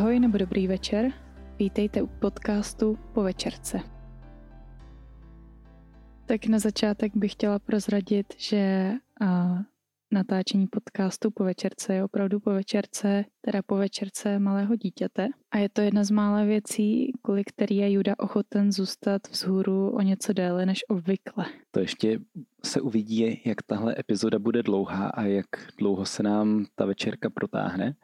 Ahoj nebo dobrý večer, vítejte u podcastu Po večerce. Tak na začátek bych chtěla prozradit, že natáčení podcastu Po večerce je opravdu po večerce, teda po večerce malého dítěte. A je to jedna z mála věcí, kvůli který je Juda ochoten zůstat vzhůru o něco déle než obvykle. To ještě se uvidí, jak tahle epizoda bude dlouhá a jak dlouho se nám ta večerka protáhne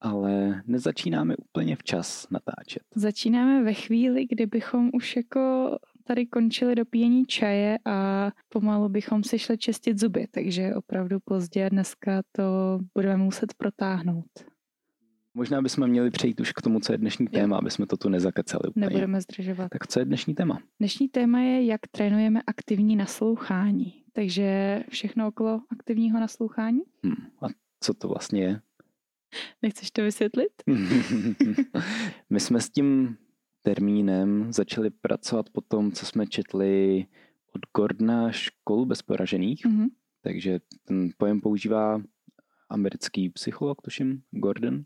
ale nezačínáme úplně včas natáčet. Začínáme ve chvíli, kdy bychom už jako tady končili do píjení čaje a pomalu bychom si šli čistit zuby, takže opravdu pozdě dneska to budeme muset protáhnout. Možná bychom měli přejít už k tomu, co je dnešní téma, aby jsme to tu nezakecali úplně. Nebudeme zdržovat. Tak co je dnešní téma? Dnešní téma je, jak trénujeme aktivní naslouchání. Takže všechno okolo aktivního naslouchání. Hmm. A co to vlastně je? Nechceš to vysvětlit? My jsme s tím termínem začali pracovat po tom, co jsme četli od Gordona školu bez poražených. Mm-hmm. Takže ten pojem používá americký psycholog, tuším, Gordon.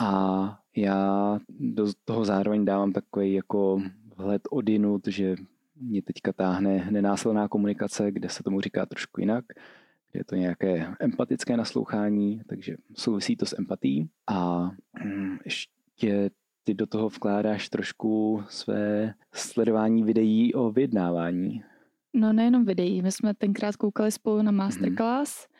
A já do toho zároveň dávám takový jako vhled odinut, že mě teďka táhne nenásilná komunikace, kde se tomu říká trošku jinak je to nějaké empatické naslouchání, takže souvisí to s empatí. A mm, ještě ty do toho vkládáš trošku své sledování videí o vyjednávání. No nejenom videí, my jsme tenkrát koukali spolu na masterclass, mm-hmm.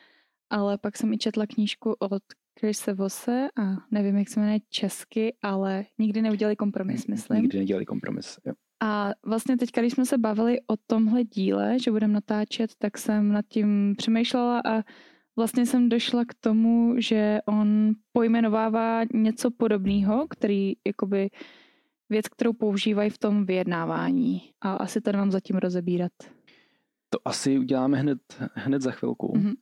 ale pak jsem i četla knížku od Chrise Vose a nevím, jak se jmenuje česky, ale nikdy neudělali kompromis, myslím. Nikdy nedělali kompromis, jo. A vlastně teď, když jsme se bavili o tomhle díle, že budeme natáčet, tak jsem nad tím přemýšlela a vlastně jsem došla k tomu, že on pojmenovává něco podobného, který jakoby věc, kterou používají v tom vyjednávání. A asi to nemám zatím rozebírat. To asi uděláme hned, hned za chvilku. Mm-hmm.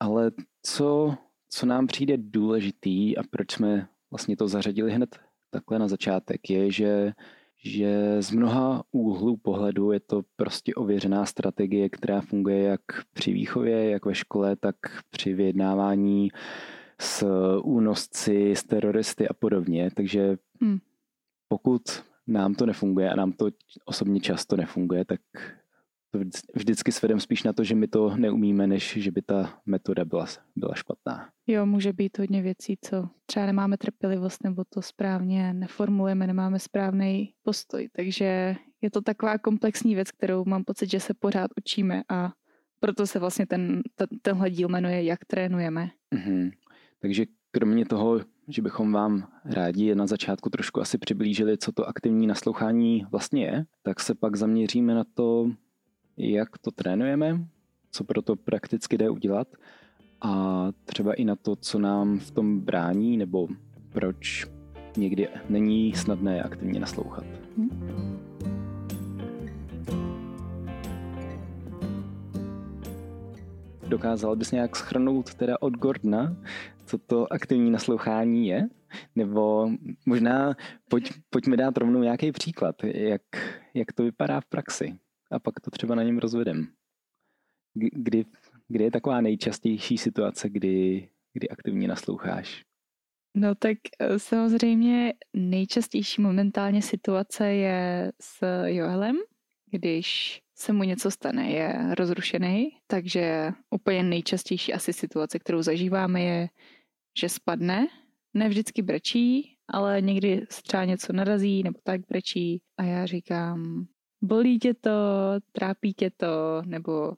Ale co, co nám přijde důležitý a proč jsme vlastně to zařadili hned takhle na začátek, je, že že z mnoha úhlů pohledu je to prostě ověřená strategie, která funguje jak při výchově, jak ve škole, tak při vyjednávání s únosci, s teroristy a podobně. Takže hmm. pokud nám to nefunguje a nám to osobně často nefunguje, tak vždycky svedem spíš na to, že my to neumíme, než že by ta metoda byla, byla špatná. Jo, může být hodně věcí, co třeba nemáme trpělivost nebo to správně neformulujeme, nemáme správný postoj. Takže je to taková komplexní věc, kterou mám pocit, že se pořád učíme a proto se vlastně ten, ten, tenhle díl jmenuje Jak trénujeme. Mm-hmm. Takže kromě toho, že bychom vám rádi na začátku trošku asi přiblížili, co to aktivní naslouchání vlastně je, tak se pak zaměříme na to, jak to trénujeme, co pro to prakticky jde udělat a třeba i na to, co nám v tom brání nebo proč někdy není snadné aktivně naslouchat. Hmm. Dokázal bys nějak schrnout teda od Gordona, co to aktivní naslouchání je? Nebo možná pojď, pojďme dát rovnou nějaký příklad, jak, jak to vypadá v praxi a pak to třeba na něm rozvedem. Kdy, kdy je taková nejčastější situace, kdy, kdy aktivně nasloucháš? No tak eh, samozřejmě nejčastější momentálně situace je s Joelem, když se mu něco stane, je rozrušený, takže úplně nejčastější asi situace, kterou zažíváme, je, že spadne, ne vždycky brečí, ale někdy třeba něco narazí nebo tak brečí a já říkám, bolí tě to, trápí tě to, nebo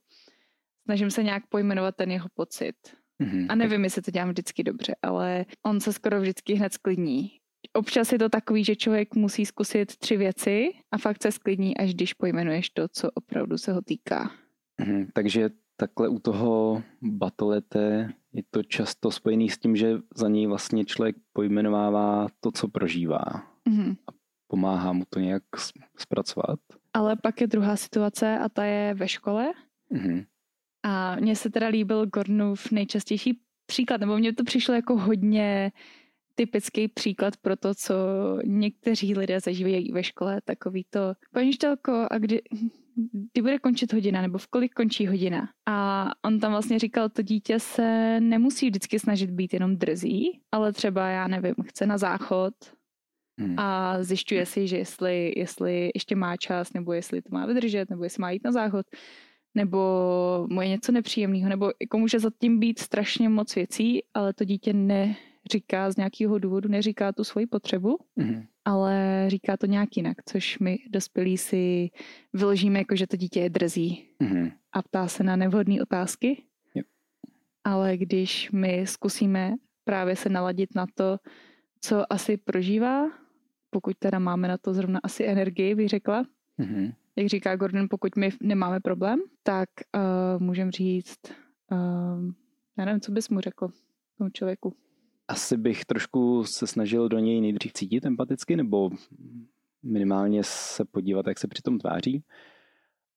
snažím se nějak pojmenovat ten jeho pocit. Mm-hmm. A nevím, jestli to dělám vždycky dobře, ale on se skoro vždycky hned sklidní. Občas je to takový, že člověk musí zkusit tři věci a fakt se sklidní, až když pojmenuješ to, co opravdu se ho týká. Mm-hmm. Takže takhle u toho batolete je to často spojený s tím, že za něj vlastně člověk pojmenovává to, co prožívá. Mm-hmm. A pomáhá mu to nějak zpracovat. Ale pak je druhá situace a ta je ve škole. Mm-hmm. A mně se teda líbil Gordonův nejčastější příklad, nebo mně to přišlo jako hodně typický příklad pro to, co někteří lidé zažívají ve škole, takový to, paní Štelko, a kdy, kdy bude končit hodina, nebo v kolik končí hodina. A on tam vlastně říkal, to dítě se nemusí vždycky snažit být jenom drzí, ale třeba, já nevím, chce na záchod hmm. a zjišťuje si, že jestli, jestli ještě má čas, nebo jestli to má vydržet, nebo jestli má jít na záchod, nebo mu je něco nepříjemného, nebo jako může zatím být strašně moc věcí, ale to dítě neříká z nějakého důvodu, neříká tu svoji potřebu. Hmm ale říká to nějak jinak, což my dospělí si vyložíme jako, že to dítě je drzí mm-hmm. a ptá se na nevhodné otázky. Yep. Ale když my zkusíme právě se naladit na to, co asi prožívá, pokud teda máme na to zrovna asi energii, bych řekla, mm-hmm. jak říká Gordon, pokud my nemáme problém, tak uh, můžeme říct, uh, já nevím, co bys mu řekl tomu člověku asi bych trošku se snažil do něj nejdřív cítit empaticky, nebo minimálně se podívat, jak se přitom tváří,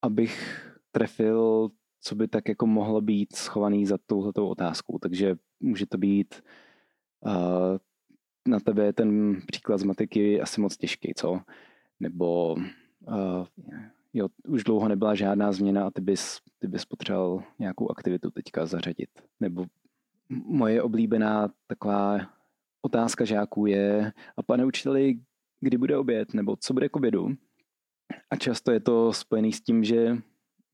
abych trefil, co by tak jako mohlo být schovaný za touhletou otázkou. Takže může to být uh, na tebe je ten příklad z matiky asi moc těžký, co? Nebo uh, jo, už dlouho nebyla žádná změna a ty bys, ty bys potřeboval nějakou aktivitu teďka zařadit. Nebo moje oblíbená taková otázka žáků je, a pane učiteli, kdy bude oběd, nebo co bude k obědu? A často je to spojený s tím, že,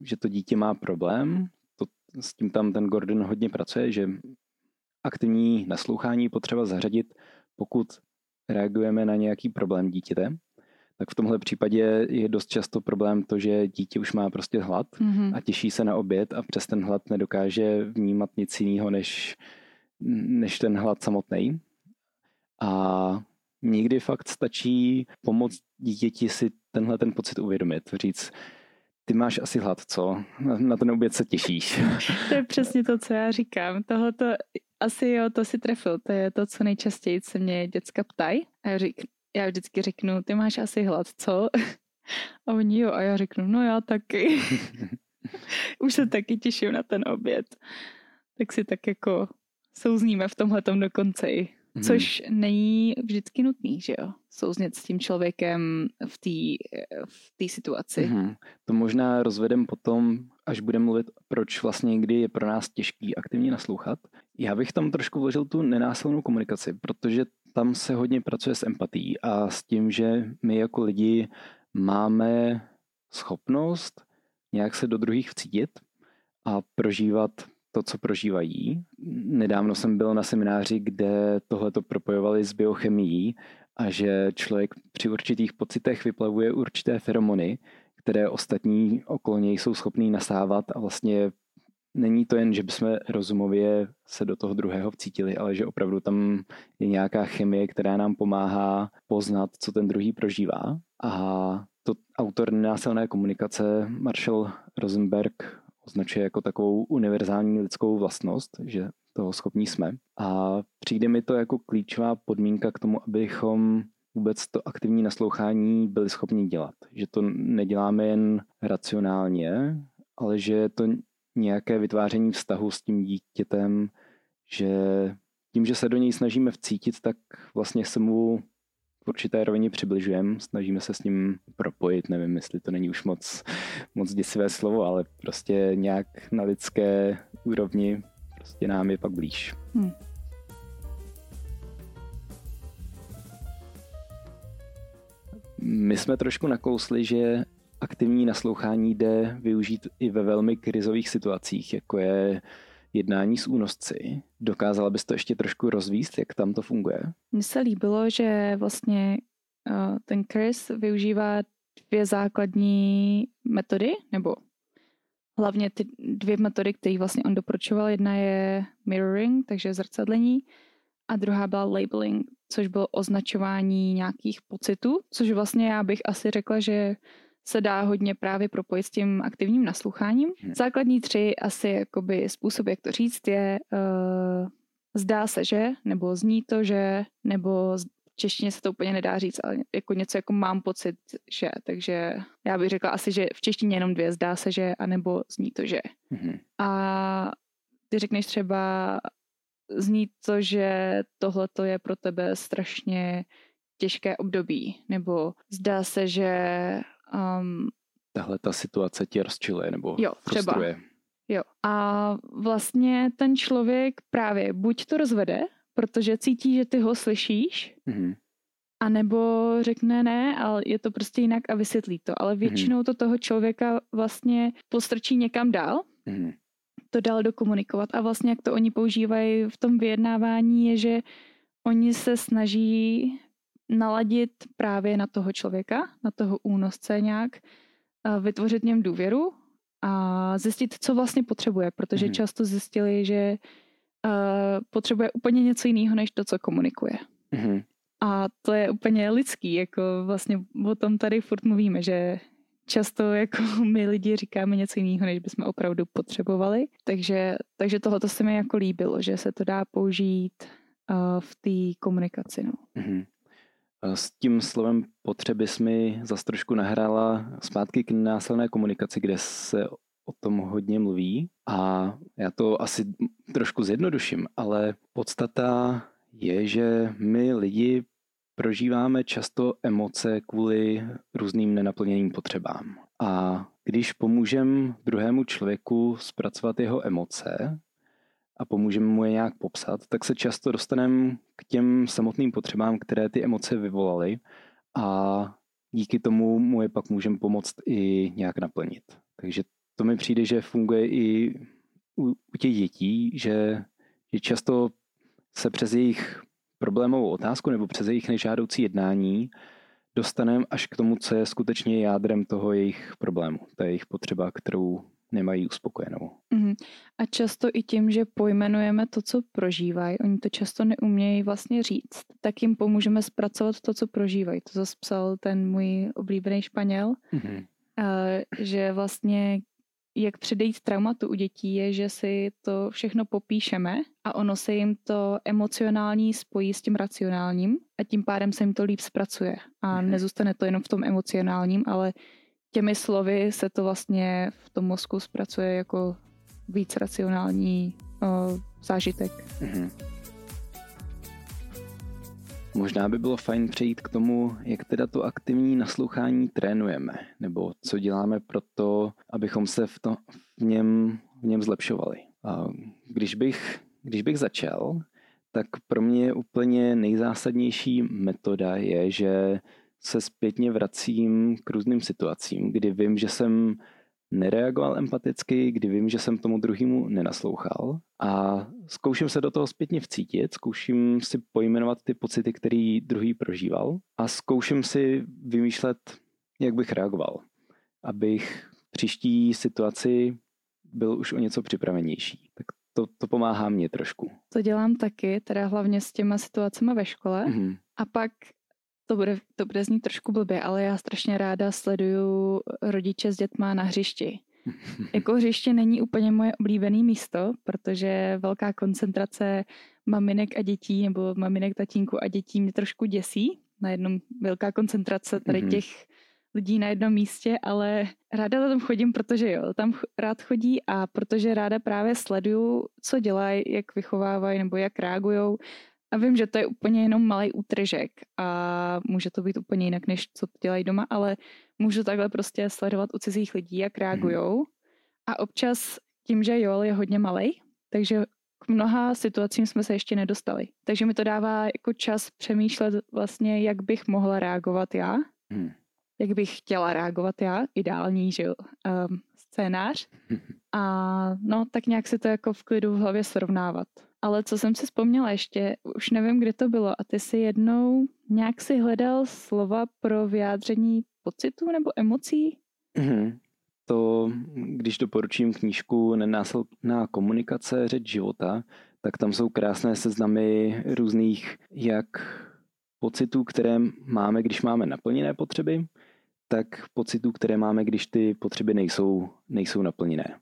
že to dítě má problém, to, s tím tam ten Gordon hodně pracuje, že aktivní naslouchání potřeba zařadit, pokud reagujeme na nějaký problém dítěte, tak v tomhle případě je dost často problém to, že dítě už má prostě hlad mm-hmm. a těší se na oběd a přes ten hlad nedokáže vnímat nic jiného než, než ten hlad samotný. A někdy fakt stačí pomoct dítěti si tenhle ten pocit uvědomit, říct, ty máš asi hlad, co? Na ten oběd se těšíš. To je přesně to, co já říkám. Tohoto asi jo, to si trefil. To je to, co nejčastěji se mě děcka ptají. A já řík, já vždycky řeknu, ty máš asi hlad, co? A oni jo, a já řeknu, no já taky. Už se taky těším na ten oběd. Tak si tak jako souzníme v tomhle dokonce i. Hmm. Což není vždycky nutný, že jo? Souznět s tím člověkem v té v situaci. Hmm. To možná rozvedem potom, až budeme mluvit, proč vlastně někdy je pro nás těžký aktivně naslouchat. Já bych tam trošku vložil tu nenásilnou komunikaci, protože tam se hodně pracuje s empatí a s tím, že my jako lidi máme schopnost nějak se do druhých vcítit a prožívat to, co prožívají. Nedávno jsem byl na semináři, kde tohle to propojovali s biochemií a že člověk při určitých pocitech vyplavuje určité feromony, které ostatní okolo něj jsou schopný nasávat a vlastně není to jen, že bychom rozumově se do toho druhého vcítili, ale že opravdu tam je nějaká chemie, která nám pomáhá poznat, co ten druhý prožívá. A to autor nenásilné komunikace Marshall Rosenberg označuje jako takovou univerzální lidskou vlastnost, že toho schopní jsme. A přijde mi to jako klíčová podmínka k tomu, abychom vůbec to aktivní naslouchání byli schopni dělat. Že to neděláme jen racionálně, ale že je to nějaké vytváření vztahu s tím dítětem, že tím, že se do něj snažíme vcítit, tak vlastně se mu v určité rovině přibližujeme, snažíme se s ním propojit, nevím, jestli to není už moc, moc děsivé slovo, ale prostě nějak na lidské úrovni prostě nám je pak blíž. Hmm. My jsme trošku nakousli, že aktivní naslouchání jde využít i ve velmi krizových situacích, jako je jednání s únosci. Dokázala bys to ještě trošku rozvíst, jak tam to funguje? Mně se líbilo, že vlastně uh, ten Chris využívá dvě základní metody, nebo hlavně ty dvě metody, které vlastně on doporučoval. Jedna je mirroring, takže zrcadlení, a druhá byla labeling, což bylo označování nějakých pocitů, což vlastně já bych asi řekla, že se dá hodně právě propojit s tím aktivním nasloucháním. Hmm. Základní tři asi jakoby způsob, jak to říct, je uh, zdá se, že, nebo zní to, že, nebo češtině se to úplně nedá říct, ale jako něco jako mám pocit, že. Takže já bych řekla asi, že v češtině jenom dvě, zdá se, že, anebo zní to, že. Hmm. A ty řekneš třeba, zní to, že tohle je pro tebe strašně těžké období, nebo zdá se, že um, tahle ta situace tě rozčiluje nebo jo, frustruje. Třeba. Jo. A vlastně ten člověk právě buď to rozvede, protože cítí, že ty ho slyšíš, mm-hmm. a nebo řekne ne, ale je to prostě jinak a vysvětlí to. Ale mhm. většinou to toho člověka vlastně postrčí někam dál, mm-hmm. to dál dokomunikovat. A vlastně jak to oni používají v tom vyjednávání je, že oni se snaží naladit právě na toho člověka, na toho únosce nějak, vytvořit něm důvěru a zjistit, co vlastně potřebuje, protože mm-hmm. často zjistili, že potřebuje úplně něco jiného, než to, co komunikuje. Mm-hmm. A to je úplně lidský, jako vlastně o tom tady furt mluvíme, že často jako my lidi říkáme něco jiného, než bychom opravdu potřebovali. Takže, takže tohoto se mi jako líbilo, že se to dá použít uh, v té komunikaci. No. Mm-hmm. S tím slovem potřeby jsi mi zase trošku nahrála zpátky k násilné komunikaci, kde se o tom hodně mluví a já to asi trošku zjednoduším, ale podstata je, že my lidi prožíváme často emoce kvůli různým nenaplněným potřebám. A když pomůžeme druhému člověku zpracovat jeho emoce, a pomůžeme mu je nějak popsat, tak se často dostaneme k těm samotným potřebám, které ty emoce vyvolaly a díky tomu mu je pak můžeme pomoct i nějak naplnit. Takže to mi přijde, že funguje i u, u těch dětí, že, že často se přes jejich problémovou otázku nebo přes jejich nežádoucí jednání dostaneme až k tomu, co je skutečně jádrem toho jejich problému, ta jejich potřeba, kterou nemají uspokojenou. Mm-hmm. A často i tím, že pojmenujeme to, co prožívají, oni to často neumějí vlastně říct, tak jim pomůžeme zpracovat to, co prožívají. To zase psal ten můj oblíbený Španěl, mm-hmm. že vlastně jak předejít traumatu u dětí je, že si to všechno popíšeme a ono se jim to emocionální spojí s tím racionálním a tím pádem se jim to líp zpracuje. A mm-hmm. nezůstane to jenom v tom emocionálním, ale těmi slovy se to vlastně v tom mozku zpracuje jako víc racionální o, zážitek. Mm-hmm. Možná by bylo fajn přejít k tomu, jak teda to aktivní naslouchání trénujeme, nebo co děláme pro to, abychom se v, to, v, něm, v něm zlepšovali. A když bych, když bych začal, tak pro mě úplně nejzásadnější metoda je, že se zpětně vracím k různým situacím, kdy vím, že jsem nereagoval empaticky, kdy vím, že jsem tomu druhému nenaslouchal a zkouším se do toho zpětně vcítit, zkouším si pojmenovat ty pocity, který druhý prožíval a zkouším si vymýšlet, jak bych reagoval, abych v příští situaci byl už o něco připravenější. Tak to, to pomáhá mě trošku. To dělám taky, teda hlavně s těma situacemi ve škole. Mm-hmm. A pak to bude, to bude znít trošku blbě, ale já strašně ráda sleduju rodiče s dětma na hřišti. jako hřiště není úplně moje oblíbené místo, protože velká koncentrace maminek a dětí, nebo maminek, tatínku a dětí mě trošku děsí. Na jednom velká koncentrace tady mhm. těch lidí na jednom místě, ale ráda tam chodím, protože jo, tam rád chodí a protože ráda právě sleduju, co dělají, jak vychovávají nebo jak reagují a vím, že to je úplně jenom malý útržek a může to být úplně jinak, než co dělají doma, ale můžu takhle prostě sledovat u cizích lidí, jak reagují. A občas tím, že Joel je hodně malý, takže k mnoha situacím jsme se ještě nedostali. Takže mi to dává jako čas přemýšlet vlastně, jak bych mohla reagovat já, hmm. jak bych chtěla reagovat já, ideální, že um, scénář. A no, tak nějak si to jako v klidu v hlavě srovnávat. Ale co jsem si vzpomněla ještě, už nevím, kde to bylo, a ty si jednou nějak si hledal slova pro vyjádření pocitů nebo emocí? Mm-hmm. To, když doporučím knížku Nenásilná komunikace, řeč života, tak tam jsou krásné seznamy různých jak pocitů, které máme, když máme naplněné potřeby, tak pocitů, které máme, když ty potřeby nejsou, nejsou naplněné.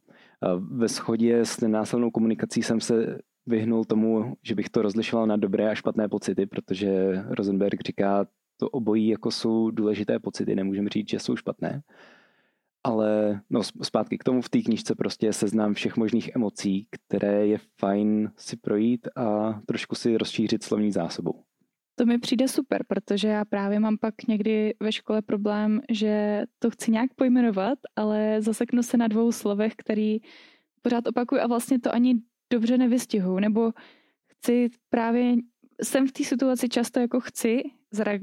Ve shodě s nenásilnou komunikací jsem se vyhnul tomu, že bych to rozlišoval na dobré a špatné pocity, protože Rosenberg říká, to obojí jako jsou důležité pocity, nemůžeme říct, že jsou špatné. Ale no, zpátky k tomu v té knižce prostě seznám všech možných emocí, které je fajn si projít a trošku si rozšířit slovní zásobu. To mi přijde super, protože já právě mám pak někdy ve škole problém, že to chci nějak pojmenovat, ale zaseknu se na dvou slovech, který pořád opakuju a vlastně to ani dobře nevystihu, nebo chci právě, jsem v té situaci často jako chci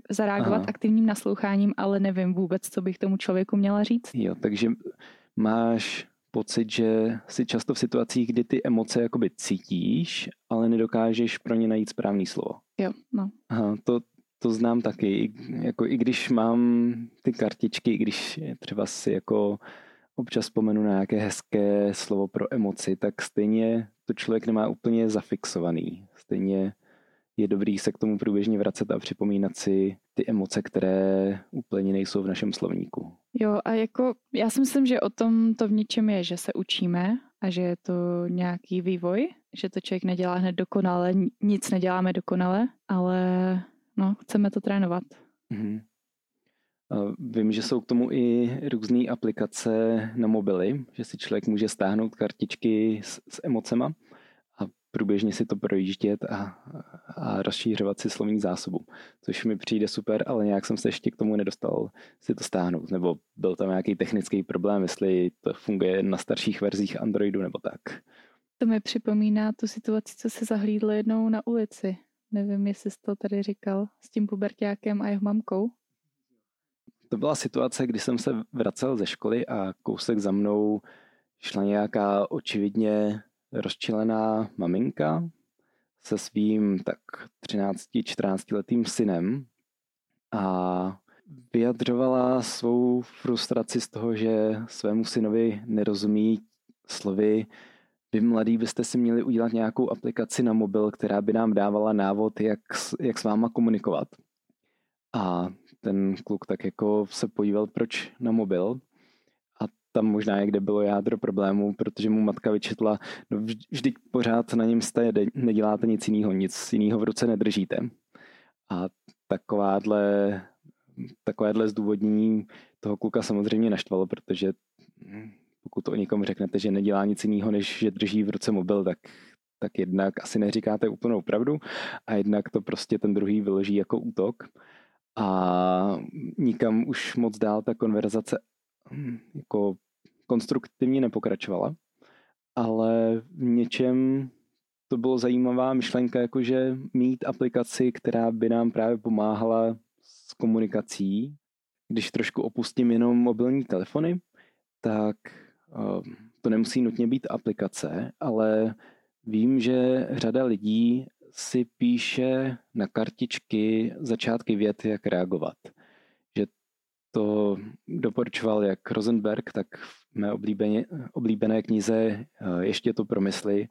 zareagovat Aha. aktivním nasloucháním, ale nevím vůbec, co bych tomu člověku měla říct. Jo, takže máš pocit, že jsi často v situacích, kdy ty emoce jakoby cítíš, ale nedokážeš pro ně najít správný slovo. Jo, no. Aha, to, to znám taky. Jako i když mám ty kartičky, i když třeba si jako občas vzpomenu na nějaké hezké slovo pro emoci, tak stejně to člověk nemá úplně zafixovaný. Stejně je dobrý se k tomu průběžně vracet a připomínat si ty emoce, které úplně nejsou v našem slovníku. Jo, a jako já si myslím, že o tom to v ničem je, že se učíme a že je to nějaký vývoj, že to člověk nedělá hned dokonale, nic neděláme dokonale, ale no, chceme to trénovat. Mm-hmm. Vím, že jsou k tomu i různé aplikace na mobily, že si člověk může stáhnout kartičky s, s emocema a průběžně si to projíždět a, a rozšířovat si slovní zásobu, což mi přijde super, ale nějak jsem se ještě k tomu nedostal si to stáhnout, nebo byl tam nějaký technický problém, jestli to funguje na starších verzích Androidu nebo tak. To mi připomíná tu situaci, co se zahlídlo jednou na ulici. Nevím, jestli jsi to tady říkal s tím pubertákem a jeho mamkou. To byla situace, kdy jsem se vracel ze školy a kousek za mnou šla nějaká očividně rozčilená maminka se svým tak 13-14 letým synem a vyjadřovala svou frustraci z toho, že svému synovi nerozumí slovy vy mladí byste si měli udělat nějakou aplikaci na mobil, která by nám dávala návod, jak, jak s váma komunikovat. A ten kluk tak jako se podíval, proč na mobil. A tam možná někde bylo jádro problému, protože mu matka vyčetla, no vždyť pořád na něm jste, neděláte nic jiného, nic jiného v ruce nedržíte. A takováhle, takovéhle zdůvodnění toho kluka samozřejmě naštvalo, protože pokud to o někomu řeknete, že nedělá nic jiného, než že drží v ruce mobil, tak, tak jednak asi neříkáte úplnou pravdu a jednak to prostě ten druhý vyloží jako útok a nikam už moc dál ta konverzace hm, jako konstruktivně nepokračovala, ale v něčem to bylo zajímavá myšlenka, jakože mít aplikaci, která by nám právě pomáhala s komunikací. Když trošku opustím jenom mobilní telefony, tak ehm, to nemusí nutně být aplikace, ale vím, že řada lidí si píše na kartičky začátky vět, jak reagovat. Že to doporučoval jak Rosenberg, tak v mé oblíbené, oblíbené knize eh, Ještě to promysli,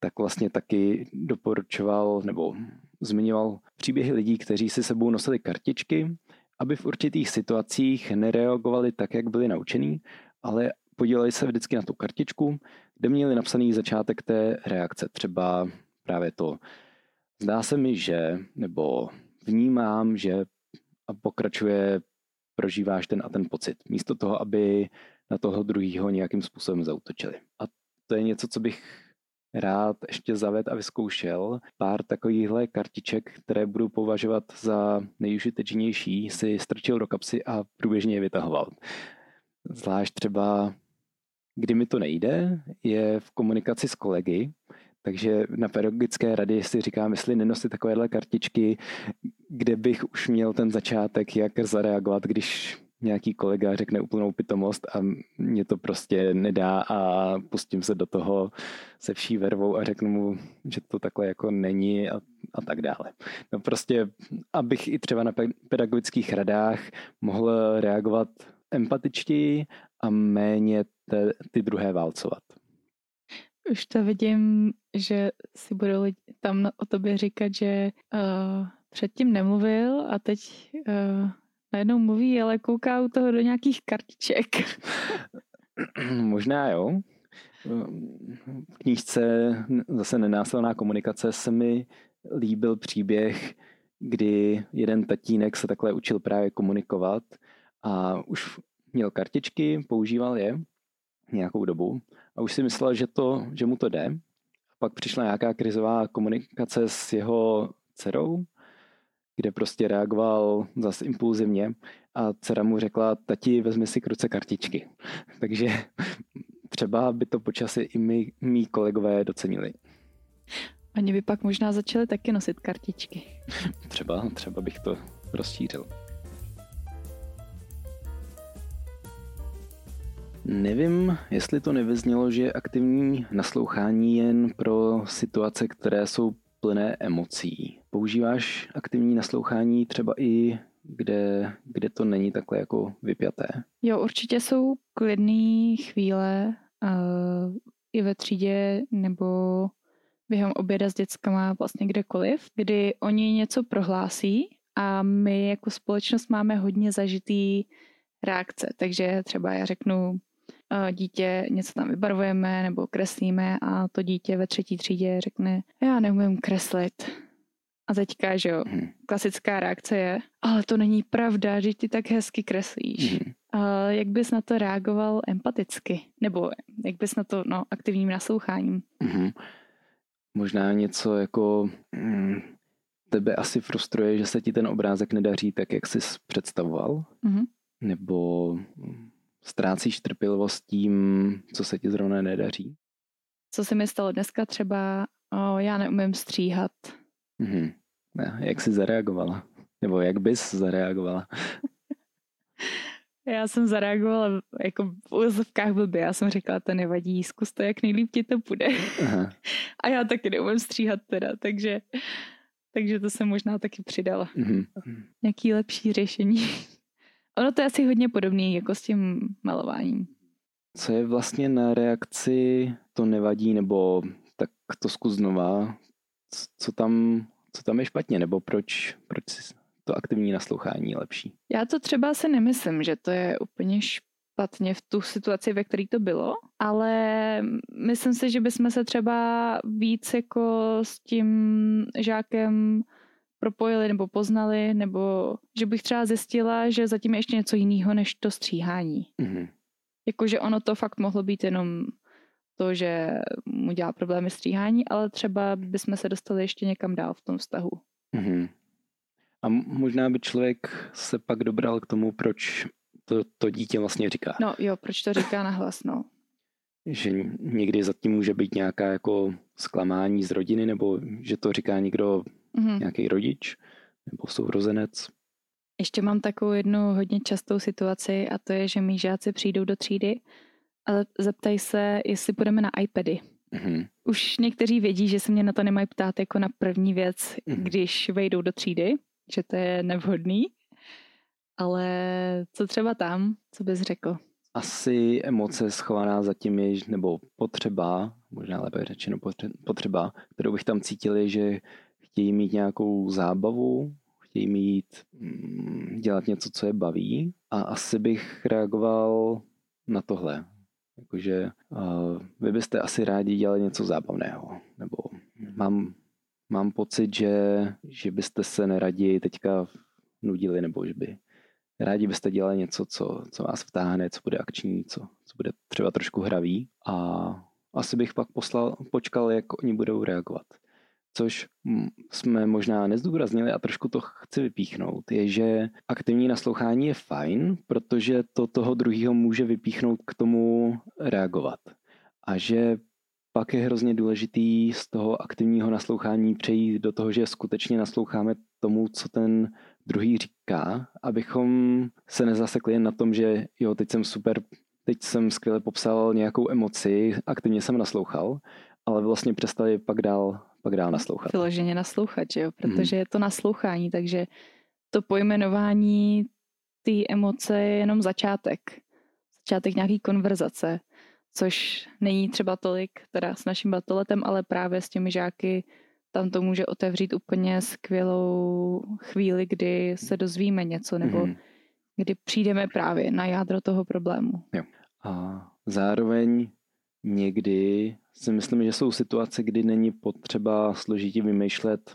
tak vlastně taky doporučoval nebo zmiňoval příběhy lidí, kteří si sebou nosili kartičky, aby v určitých situacích nereagovali tak, jak byli naučení, ale podíleli se vždycky na tu kartičku, kde měli napsaný začátek té reakce. Třeba právě to Zdá se mi, že, nebo vnímám, že a pokračuje, prožíváš ten a ten pocit. Místo toho, aby na toho druhého nějakým způsobem zautočili. A to je něco, co bych rád ještě zaved a vyzkoušel. Pár takovýchhle kartiček, které budu považovat za nejužitečnější, si strčil do kapsy a průběžně je vytahoval. Zvlášť třeba, kdy mi to nejde, je v komunikaci s kolegy, takže na pedagogické rady si říkám, jestli nenosit takovéhle kartičky, kde bych už měl ten začátek, jak zareagovat, když nějaký kolega řekne úplnou pitomost a mě to prostě nedá a pustím se do toho se vší vervou a řeknu mu, že to takhle jako není a, a tak dále. No prostě, abych i třeba na pedagogických radách mohl reagovat empatičtěji a méně te, ty druhé válcovat. Už to vidím, že si budou lidi tam o tobě říkat, že uh, předtím nemluvil a teď uh, najednou mluví, ale kouká u toho do nějakých kartiček. Možná jo. V knížce zase nenásilná komunikace se mi líbil příběh, kdy jeden tatínek se takhle učil právě komunikovat a už měl kartičky, používal je nějakou dobu a už si myslel, že, to, že mu to jde. A pak přišla nějaká krizová komunikace s jeho dcerou kde prostě reagoval zase impulzivně a dcera mu řekla, tati, vezmi si kruce kartičky. Takže třeba by to počasí i my, mý kolegové docenili. Oni by pak možná začali taky nosit kartičky. Třeba, třeba bych to rozšířil. Nevím, jestli to nevyznělo, že aktivní naslouchání jen pro situace, které jsou plné emocí. Používáš aktivní naslouchání třeba i kde, kde to není takhle jako vypjaté? Jo, určitě jsou klidné chvíle uh, i ve třídě nebo během oběda s dětskama vlastně kdekoliv, kdy oni něco prohlásí a my jako společnost máme hodně zažitý reakce. Takže třeba já řeknu, dítě něco tam vybarvujeme nebo kreslíme a to dítě ve třetí třídě řekne, já neumím kreslit. A teďka, že jo, hmm. klasická reakce je, ale to není pravda, že ty tak hezky kreslíš. Hmm. A jak bys na to reagoval empaticky? Nebo jak bys na to, no, aktivním nasloucháním? Hmm. Možná něco jako, mm, tebe asi frustruje, že se ti ten obrázek nedaří tak, jak jsi představoval? Hmm. Nebo ztrácíš trpělivost tím, co se ti zrovna nedaří? Co se mi stalo dneska třeba, o, já neumím stříhat. Mhm. Jak jsi zareagovala? Nebo jak bys zareagovala? já jsem zareagovala jako v úzovkách blbě. Já jsem řekla, to nevadí, zkus to, jak nejlíp ti to bude. Aha. A já taky neumím stříhat teda, takže, takže to jsem možná taky přidala. Mm-hmm. Nějaký lepší řešení. Ono to je asi hodně podobný jako s tím malováním. Co je vlastně na reakci to nevadí, nebo tak to zkus znova, co tam, co tam je špatně, nebo proč, proč to aktivní naslouchání je lepší? Já to třeba si nemyslím, že to je úplně špatně v tu situaci, ve které to bylo, ale myslím si, že bychom se třeba víc jako s tím žákem propojili nebo poznali, nebo že bych třeba zjistila, že zatím je ještě něco jiného než to stříhání. Mm-hmm. Jakože ono to fakt mohlo být jenom to, že mu dělá problémy stříhání, ale třeba bychom se dostali ještě někam dál v tom vztahu. Mm-hmm. A možná by člověk se pak dobral k tomu, proč to, to dítě vlastně říká. No jo, proč to říká nahlas, no. Že někdy zatím může být nějaká jako zklamání z rodiny, nebo že to říká někdo mm-hmm. nějaký rodič nebo sourozenec. Ještě mám takovou jednu hodně častou situaci a to je, že mý žáci přijdou do třídy a zeptají se, jestli půjdeme na iPady. Mm-hmm. Už někteří vědí, že se mě na to nemají ptát jako na první věc, mm-hmm. když vejdou do třídy, že to je nevhodný. Ale co třeba tam, co bys řekl? Asi emoce schovaná zatím je, nebo potřeba, možná lépe řečeno potřeba, kterou bych tam cítili, že chtějí mít nějakou zábavu, chtějí mít, mm, dělat něco, co je baví. A asi bych reagoval na tohle. Jakože vy byste asi rádi dělali něco zábavného, nebo mám, mám pocit, že, že byste se neradi teďka nudili, nebo že by rádi byste dělali něco, co, co vás vtáhne, co bude akční, co, co bude třeba trošku hravý. A asi bych pak poslal, počkal, jak oni budou reagovat což jsme možná nezdůraznili a trošku to chci vypíchnout, je, že aktivní naslouchání je fajn, protože to toho druhého může vypíchnout k tomu reagovat. A že pak je hrozně důležitý z toho aktivního naslouchání přejít do toho, že skutečně nasloucháme tomu, co ten druhý říká, abychom se nezasekli jen na tom, že jo, teď jsem super, teď jsem skvěle popsal nějakou emoci, aktivně jsem naslouchal, ale vlastně přestali pak dál pak dál naslouchat. Vyloženě naslouchat, že jo? protože mm. je to naslouchání, takže to pojmenování té emoce je jenom začátek. Začátek nějaký konverzace, což není třeba tolik teda s naším batoletem, ale právě s těmi žáky tam to může otevřít úplně skvělou chvíli, kdy se dozvíme něco, nebo mm. kdy přijdeme právě na jádro toho problému. Jo. A zároveň někdy si myslím, že jsou situace, kdy není potřeba složitě vymýšlet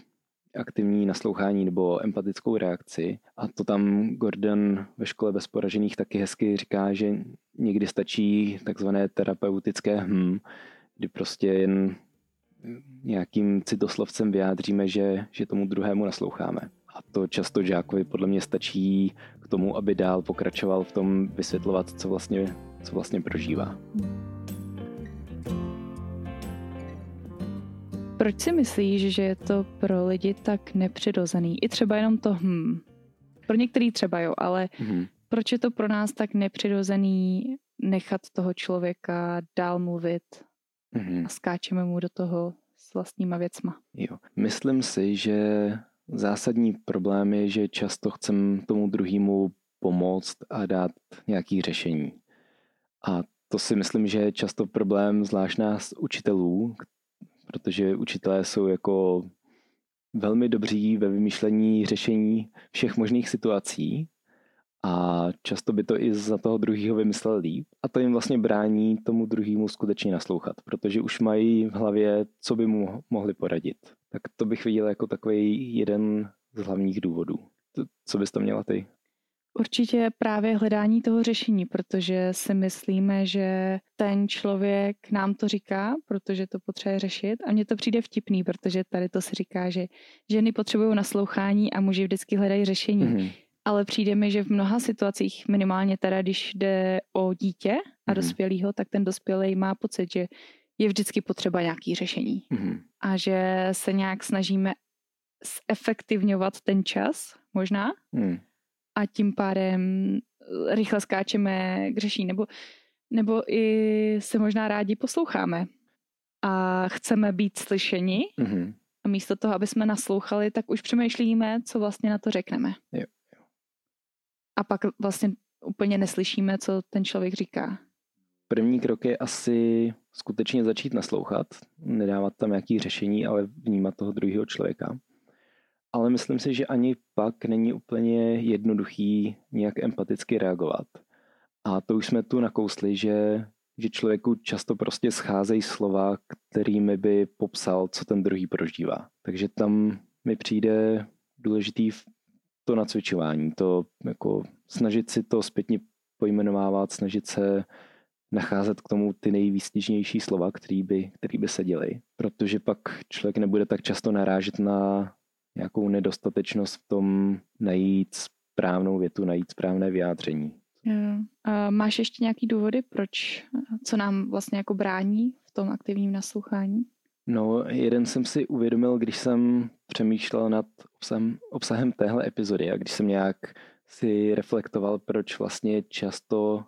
aktivní naslouchání nebo empatickou reakci. A to tam Gordon ve škole bez poražených taky hezky říká, že někdy stačí takzvané terapeutické hm, kdy prostě jen nějakým citoslovcem vyjádříme, že, že tomu druhému nasloucháme. A to často žákovi podle mě stačí k tomu, aby dál pokračoval v tom vysvětlovat, co vlastně, co vlastně prožívá. Proč si myslíš, že je to pro lidi tak nepřirozený? I třeba jenom to hm. Pro některý třeba jo, ale hmm. proč je to pro nás tak nepřirozený nechat toho člověka dál mluvit hmm. a skáčeme mu do toho s vlastníma věcma? Jo. Myslím si, že zásadní problém je, že často chcem tomu druhému pomoct a dát nějaký řešení. A to si myslím, že je často problém zvlášť nás učitelů, protože učitelé jsou jako velmi dobří ve vymýšlení řešení všech možných situací a často by to i za toho druhého vymyslel líp a to jim vlastně brání tomu druhému skutečně naslouchat, protože už mají v hlavě, co by mu mohli poradit. Tak to bych viděl jako takový jeden z hlavních důvodů. Co bys to měla ty? Určitě právě hledání toho řešení, protože si myslíme, že ten člověk nám to říká, protože to potřebuje řešit a mně to přijde vtipný, protože tady to se říká, že ženy potřebují naslouchání a muži vždycky hledají řešení. Mm-hmm. Ale přijde mi, že v mnoha situacích, minimálně teda, když jde o dítě a mm-hmm. dospělého, tak ten dospělý má pocit, že je vždycky potřeba nějaký řešení. Mm-hmm. A že se nějak snažíme zefektivňovat ten čas, možná, mm a tím pádem eh, rychle skáčeme k řešení. Nebo, nebo i se možná rádi posloucháme a chceme být slyšeni mm-hmm. a místo toho, aby jsme naslouchali, tak už přemýšlíme, co vlastně na to řekneme. Jo, jo. A pak vlastně úplně neslyšíme, co ten člověk říká. První krok je asi skutečně začít naslouchat, nedávat tam nějaké řešení, ale vnímat toho druhého člověka ale myslím si, že ani pak není úplně jednoduchý nějak empaticky reagovat. A to už jsme tu nakousli, že, že člověku často prostě scházejí slova, kterými by popsal, co ten druhý prožívá. Takže tam mi přijde důležitý to nacvičování, to jako snažit si to zpětně pojmenovávat, snažit se nacházet k tomu ty nejvýstižnější slova, který by, který by se děli, protože pak člověk nebude tak často narážet na nějakou nedostatečnost v tom najít správnou větu, najít správné vyjádření. A máš ještě nějaký důvody, proč, co nám vlastně jako brání v tom aktivním naslouchání? No, jeden jsem si uvědomil, když jsem přemýšlel nad obsahem, obsahem téhle epizody a když jsem nějak si reflektoval, proč vlastně často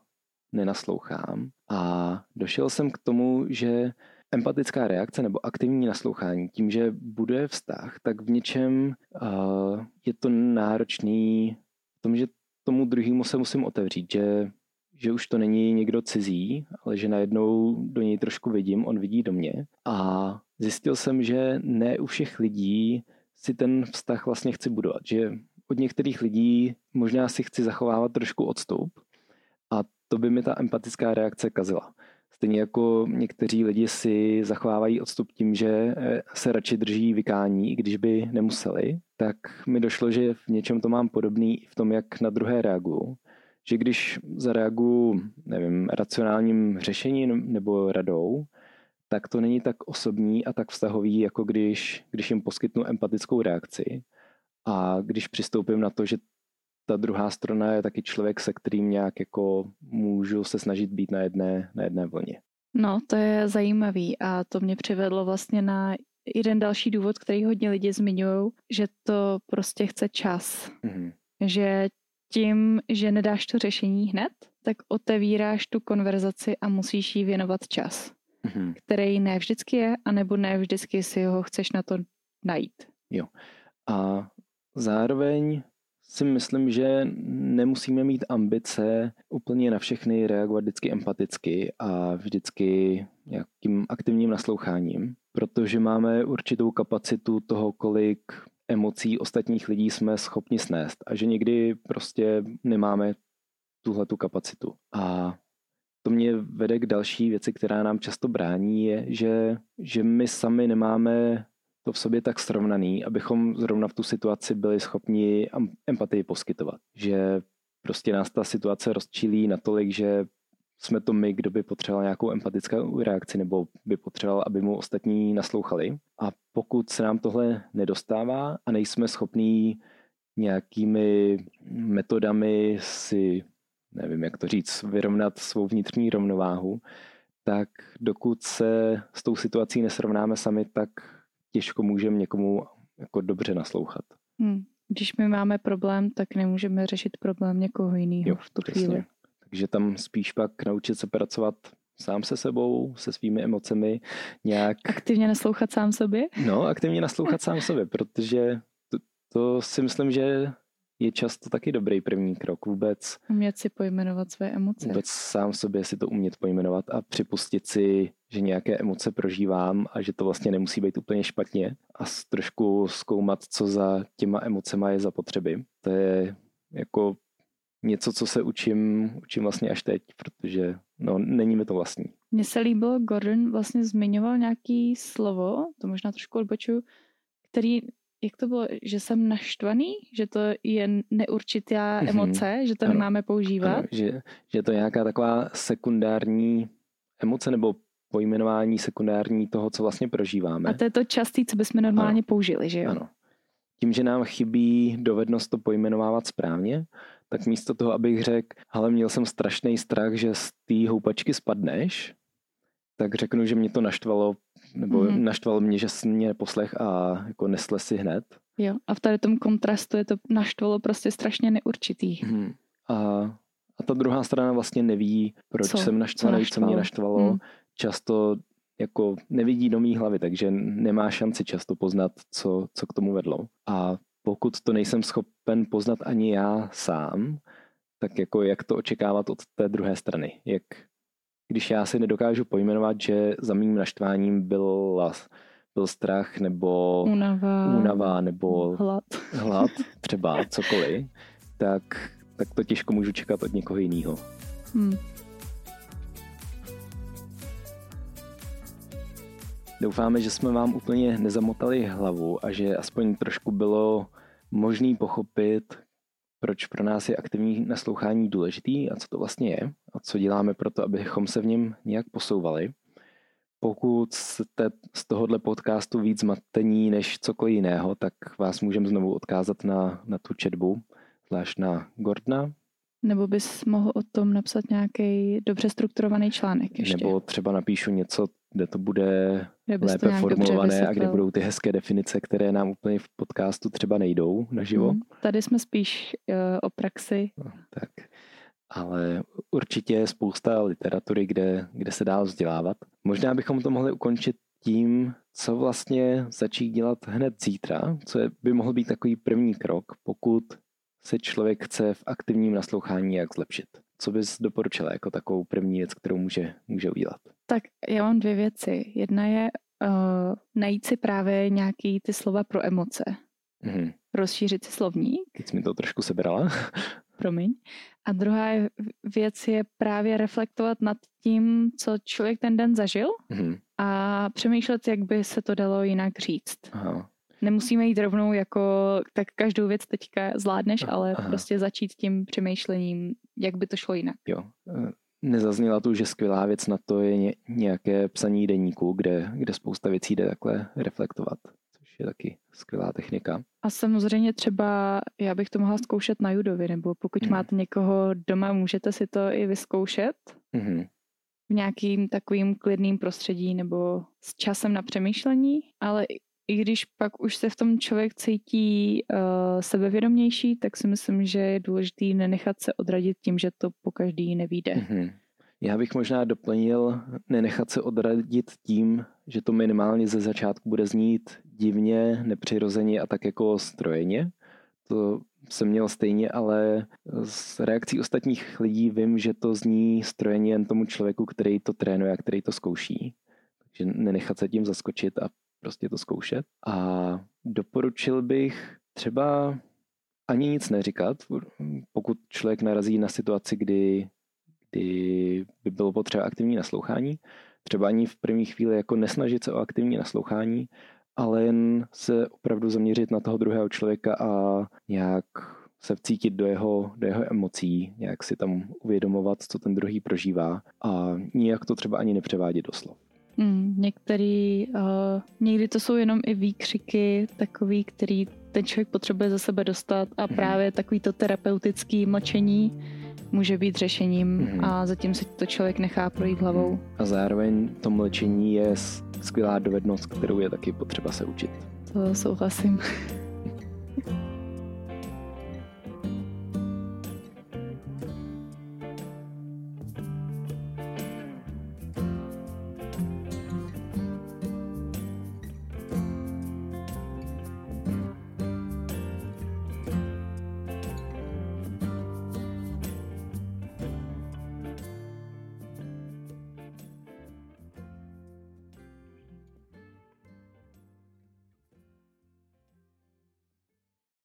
nenaslouchám. A došel jsem k tomu, že empatická reakce nebo aktivní naslouchání, tím, že buduje vztah, tak v něčem uh, je to náročný v tom, že tomu druhému se musím otevřít, že, že už to není někdo cizí, ale že najednou do něj trošku vidím, on vidí do mě. A zjistil jsem, že ne u všech lidí si ten vztah vlastně chci budovat, že od některých lidí možná si chci zachovávat trošku odstup a to by mi ta empatická reakce kazila. Stejně jako někteří lidi si zachovávají odstup tím, že eh, se radši drží vykání, i když by nemuseli, tak mi došlo, že v něčem to mám podobný v tom, jak na druhé reaguju. Že když zareaguju, nevím, racionálním řešením nebo radou, tak to není tak osobní a tak vztahový, jako když, když jim poskytnu empatickou reakci. A když přistoupím na to, že ta druhá strana je taky člověk, se kterým nějak jako můžu se snažit být na jedné, na jedné vlně. No, to je zajímavý a to mě přivedlo vlastně na jeden další důvod, který hodně lidi zmiňují, že to prostě chce čas. Mm-hmm. Že tím, že nedáš to řešení hned, tak otevíráš tu konverzaci a musíš jí věnovat čas, mm-hmm. který ne vždycky je, anebo ne vždycky si ho chceš na to najít. Jo. A zároveň si myslím, že nemusíme mít ambice úplně na všechny reagovat vždycky empaticky a vždycky nějakým aktivním nasloucháním, protože máme určitou kapacitu toho, kolik emocí ostatních lidí jsme schopni snést a že někdy prostě nemáme tuhle tu kapacitu. A to mě vede k další věci, která nám často brání, je, že, že my sami nemáme to v sobě tak srovnaný, abychom zrovna v tu situaci byli schopni empatii poskytovat. Že prostě nás ta situace rozčílí natolik, že jsme to my, kdo by potřeboval nějakou empatickou reakci nebo by potřeboval, aby mu ostatní naslouchali. A pokud se nám tohle nedostává a nejsme schopní nějakými metodami si, nevím jak to říct, vyrovnat svou vnitřní rovnováhu, tak dokud se s tou situací nesrovnáme sami, tak těžko můžeme někomu jako dobře naslouchat. Hmm. Když my máme problém, tak nemůžeme řešit problém někoho jiného v tu přesně. chvíli. Takže tam spíš pak naučit se pracovat sám se sebou, se svými emocemi, nějak... Aktivně naslouchat sám sobě? No, aktivně naslouchat sám sobě, protože to, to si myslím, že je často taky dobrý první krok. Vůbec... Umět si pojmenovat své emoce. Vůbec sám sobě si to umět pojmenovat a připustit si, že nějaké emoce prožívám a že to vlastně nemusí být úplně špatně a trošku zkoumat, co za těma emocema je zapotřeby. To je jako něco, co se učím, učím vlastně až teď, protože no, není mi to vlastní. Mně se líbilo, Gordon vlastně zmiňoval nějaký slovo, to možná trošku odboču, který, jak to bylo, že jsem naštvaný, že to je neurčitá mm-hmm. emoce, že to ano. nemáme používat. Ano, že, že to je nějaká taková sekundární emoce nebo pojmenování sekundární toho, co vlastně prožíváme. A to je to častý, co bychom normálně ano. použili, že jo? Ano. Tím, že nám chybí dovednost to pojmenovávat správně, tak místo toho, abych řekl, ale měl jsem strašný strach, že z té houpačky spadneš, tak řeknu, že mě to naštvalo, nebo mm-hmm. naštvalo mě, že jsi mě neposlech a jako nesle si hned. Jo, a v tady tom kontrastu je to naštvalo prostě strašně neurčitý. Mm. A, a ta druhá strana vlastně neví, proč co? jsem naštvaný, co, co mě naštvalo. Mm. Často jako nevidí do mý hlavy, takže nemá šanci často poznat, co, co k tomu vedlo. A pokud to nejsem schopen poznat ani já sám, tak jako jak to očekávat od té druhé strany. Jak, když já si nedokážu pojmenovat, že za mým naštváním byl, byl strach nebo unava, unava nebo hlad. hlad, třeba cokoliv, tak, tak to těžko můžu čekat od někoho jiného. Hmm. Doufáme, že jsme vám úplně nezamotali hlavu a že aspoň trošku bylo možný pochopit, proč pro nás je aktivní naslouchání důležitý a co to vlastně je a co děláme pro to, abychom se v něm nějak posouvali. Pokud jste z tohohle podcastu víc matení než cokoliv jiného, tak vás můžeme znovu odkázat na, na tu četbu, zvlášť na Gordna. Nebo bys mohl o tom napsat nějaký dobře strukturovaný článek ještě. Nebo třeba napíšu něco, kde to bude lépe formulované a kde budou ty hezké definice, které nám úplně v podcastu třeba nejdou naživo. Hmm. Tady jsme spíš uh, o praxi. No, tak. Ale určitě je spousta literatury, kde, kde se dá vzdělávat. Možná bychom to mohli ukončit tím, co vlastně začít dělat hned zítra, co je, by mohl být takový první krok, pokud se člověk chce v aktivním naslouchání jak zlepšit. Co bys doporučila jako takovou první věc, kterou může, může udělat? Tak já mám dvě věci. Jedna je uh, najít si právě nějaký ty slova pro emoce. Mm-hmm. Rozšířit si slovník. Teď jsi mi to trošku sebrala. Promiň. A druhá věc je právě reflektovat nad tím, co člověk ten den zažil mm-hmm. a přemýšlet, jak by se to dalo jinak říct. Aha. Nemusíme jít rovnou jako, tak každou věc teďka zvládneš, ale Aha. prostě začít tím přemýšlením, jak by to šlo jinak. Jo, nezazněla tu, že skvělá věc na to je nějaké psaní deníku, kde, kde spousta věcí jde takhle reflektovat, je taky skvělá technika. A samozřejmě třeba, já bych to mohla zkoušet na judovi, nebo pokud hmm. máte někoho doma, můžete si to i vyzkoušet. Hmm v nějakým takovým klidným prostředí nebo s časem na přemýšlení, ale i když pak už se v tom člověk cítí uh, sebevědomější, tak si myslím, že je důležité nenechat se odradit tím, že to po každý nevíde. Mm-hmm. Já bych možná doplnil nenechat se odradit tím, že to minimálně ze začátku bude znít divně, nepřirozeně a tak jako strojeně. To jsem měl stejně, ale z reakcí ostatních lidí vím, že to zní strojeně jen tomu člověku, který to trénuje a který to zkouší. Takže nenechat se tím zaskočit a prostě to zkoušet. A doporučil bych třeba ani nic neříkat, pokud člověk narazí na situaci, kdy, kdy by bylo potřeba aktivní naslouchání. Třeba ani v první chvíli jako nesnažit se o aktivní naslouchání, ale jen se opravdu zaměřit na toho druhého člověka a nějak se vcítit do jeho, do jeho emocí, nějak si tam uvědomovat, co ten druhý prožívá a nijak to třeba ani nepřevádět do slov. Mm, některý, uh, někdy to jsou jenom i výkřiky takový, který ten člověk potřebuje za sebe dostat a mm. právě takový to terapeutický mlčení může být řešením mm. a zatím se to člověk nechá projít hlavou. A zároveň to mlčení je skvělá dovednost, kterou je taky potřeba se učit. To souhlasím.